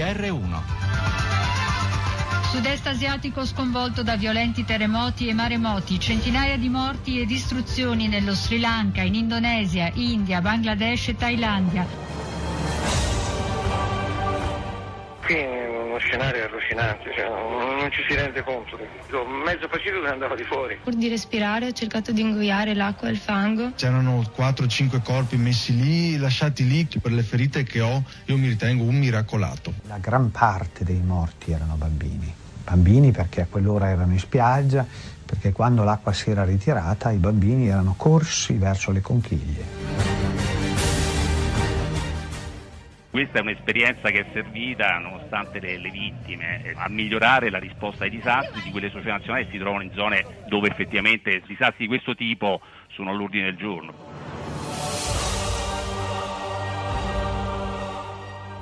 GR1 Sud-est asiatico sconvolto da violenti terremoti e maremoti, centinaia di morti e distruzioni nello Sri Lanka, in Indonesia, India, Bangladesh e Thailandia. Uno scenario allucinante, cioè, non ci si rende conto. Mezzo Pacifico andava di fuori. Pur di respirare ho cercato di ingoiare l'acqua e il fango. C'erano 4-5 corpi messi lì, lasciati lì per le ferite che ho, io mi ritengo un miracolato. La gran parte dei morti erano bambini. Bambini perché a quell'ora erano in spiaggia, perché quando l'acqua si era ritirata i bambini erano corsi verso le conchiglie. Questa è un'esperienza che è servita, nonostante le, le, vittime, a migliorare la risposta ai disastri di quelle società nazionali che si trovano in zone dove effettivamente disastri di questo tipo sono all'ordine del giorno.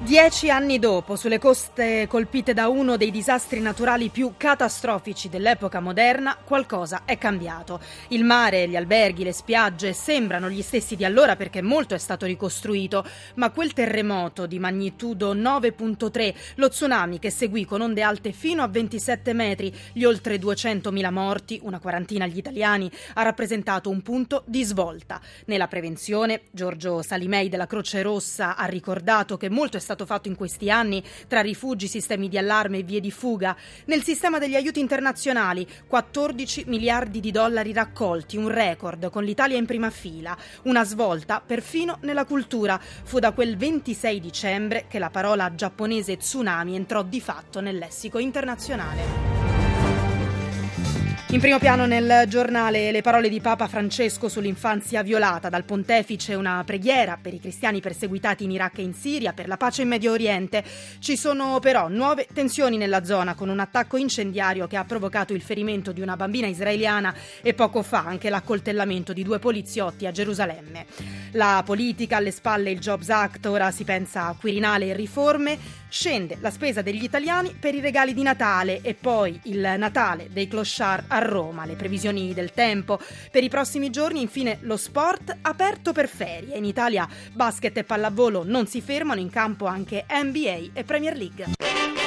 Dieci anni dopo, sulle coste colpite da uno dei disastri naturali più catastrofici dell'epoca moderna, qualcosa è cambiato. Il mare, gli alberghi, le spiagge sembrano gli stessi di allora perché molto è stato ricostruito, ma quel terremoto di magnitudo 9.3, lo tsunami che seguì con onde alte fino a 27 metri, gli oltre 200.000 morti, una quarantina gli italiani, ha rappresentato un punto di svolta. Nella prevenzione, Giorgio Salimei della Croce Rossa ha ricordato che molto è stato fatto in questi anni tra rifugi, sistemi di allarme e vie di fuga. Nel sistema degli aiuti internazionali 14 miliardi di dollari raccolti, un record con l'Italia in prima fila, una svolta perfino nella cultura. Fu da quel 26 dicembre che la parola giapponese tsunami entrò di fatto nel lessico internazionale. In primo piano nel giornale le parole di Papa Francesco sull'infanzia violata dal pontefice, una preghiera per i cristiani perseguitati in Iraq e in Siria, per la pace in Medio Oriente. Ci sono però nuove tensioni nella zona con un attacco incendiario che ha provocato il ferimento di una bambina israeliana e poco fa anche l'accoltellamento di due poliziotti a Gerusalemme. La politica alle spalle il Jobs Act, ora si pensa a Quirinale e riforme, scende la spesa degli italiani per i regali di Natale e poi il Natale dei clochard a Roma. Le previsioni del tempo per i prossimi giorni, infine lo sport aperto per ferie. In Italia basket e pallavolo non si fermano, in campo anche NBA e Premier League.